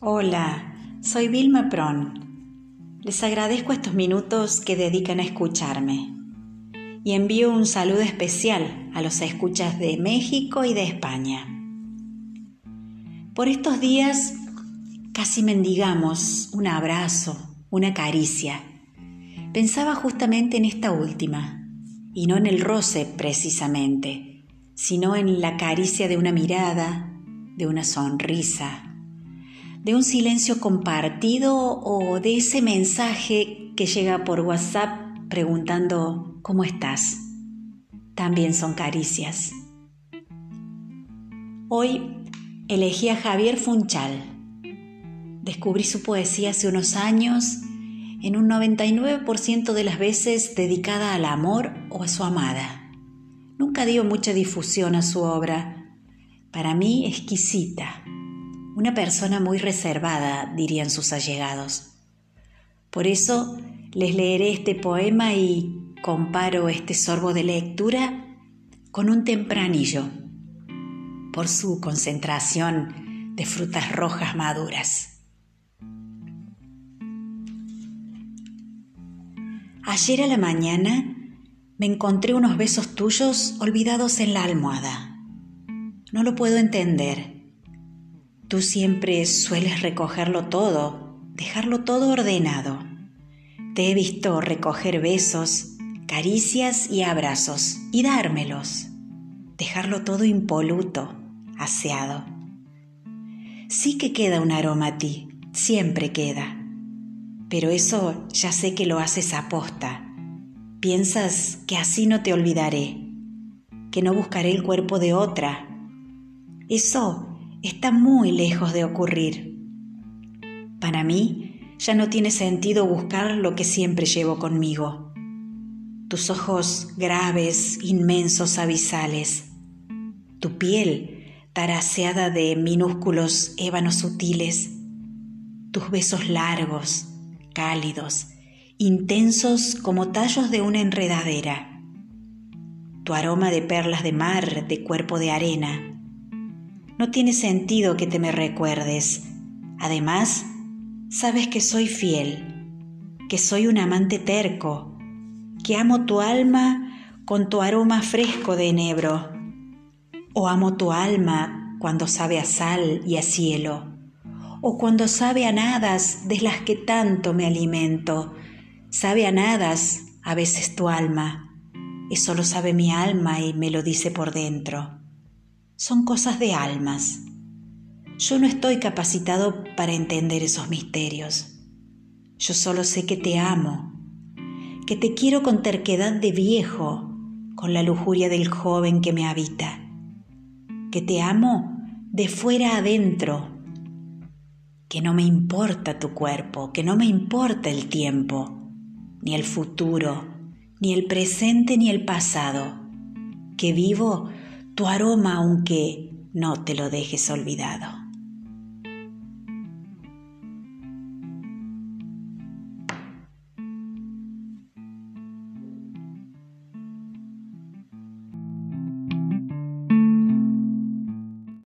Hola, soy Vilma Pron. Les agradezco estos minutos que dedican a escucharme y envío un saludo especial a los escuchas de México y de España. Por estos días casi mendigamos un abrazo, una caricia. Pensaba justamente en esta última, y no en el roce precisamente, sino en la caricia de una mirada, de una sonrisa, de un silencio compartido o de ese mensaje que llega por WhatsApp preguntando ¿cómo estás? También son caricias. Hoy elegí a Javier Funchal. Descubrí su poesía hace unos años, en un 99% de las veces dedicada al amor o a su amada. Nunca dio mucha difusión a su obra, para mí exquisita, una persona muy reservada, dirían sus allegados. Por eso les leeré este poema y comparo este sorbo de lectura con un tempranillo, por su concentración de frutas rojas maduras. Ayer a la mañana me encontré unos besos tuyos olvidados en la almohada. No lo puedo entender Tú siempre sueles recogerlo todo, dejarlo todo ordenado. Te he visto recoger besos, caricias y abrazos y dármelos, dejarlo todo impoluto, aseado. Sí que queda un aroma a ti, siempre queda. Pero eso ya sé que lo haces a posta. Piensas que así no te olvidaré, que no buscaré el cuerpo de otra. Eso está muy lejos de ocurrir. Para mí ya no tiene sentido buscar lo que siempre llevo conmigo. Tus ojos graves, inmensos abisales, tu piel taraseada de minúsculos ébanos sutiles, tus besos largos, cálidos, intensos como tallos de una enredadera, tu aroma de perlas de mar, de cuerpo de arena, no tiene sentido que te me recuerdes. Además, sabes que soy fiel, que soy un amante terco, que amo tu alma con tu aroma fresco de enebro, o amo tu alma cuando sabe a sal y a cielo, o cuando sabe a nadas de las que tanto me alimento, sabe a nadas a veces tu alma, eso lo sabe mi alma y me lo dice por dentro son cosas de almas. Yo no estoy capacitado para entender esos misterios. Yo solo sé que te amo, que te quiero con terquedad de viejo, con la lujuria del joven que me habita, que te amo de fuera adentro, que no me importa tu cuerpo, que no me importa el tiempo, ni el futuro, ni el presente, ni el pasado, que vivo tu aroma aunque no te lo dejes olvidado.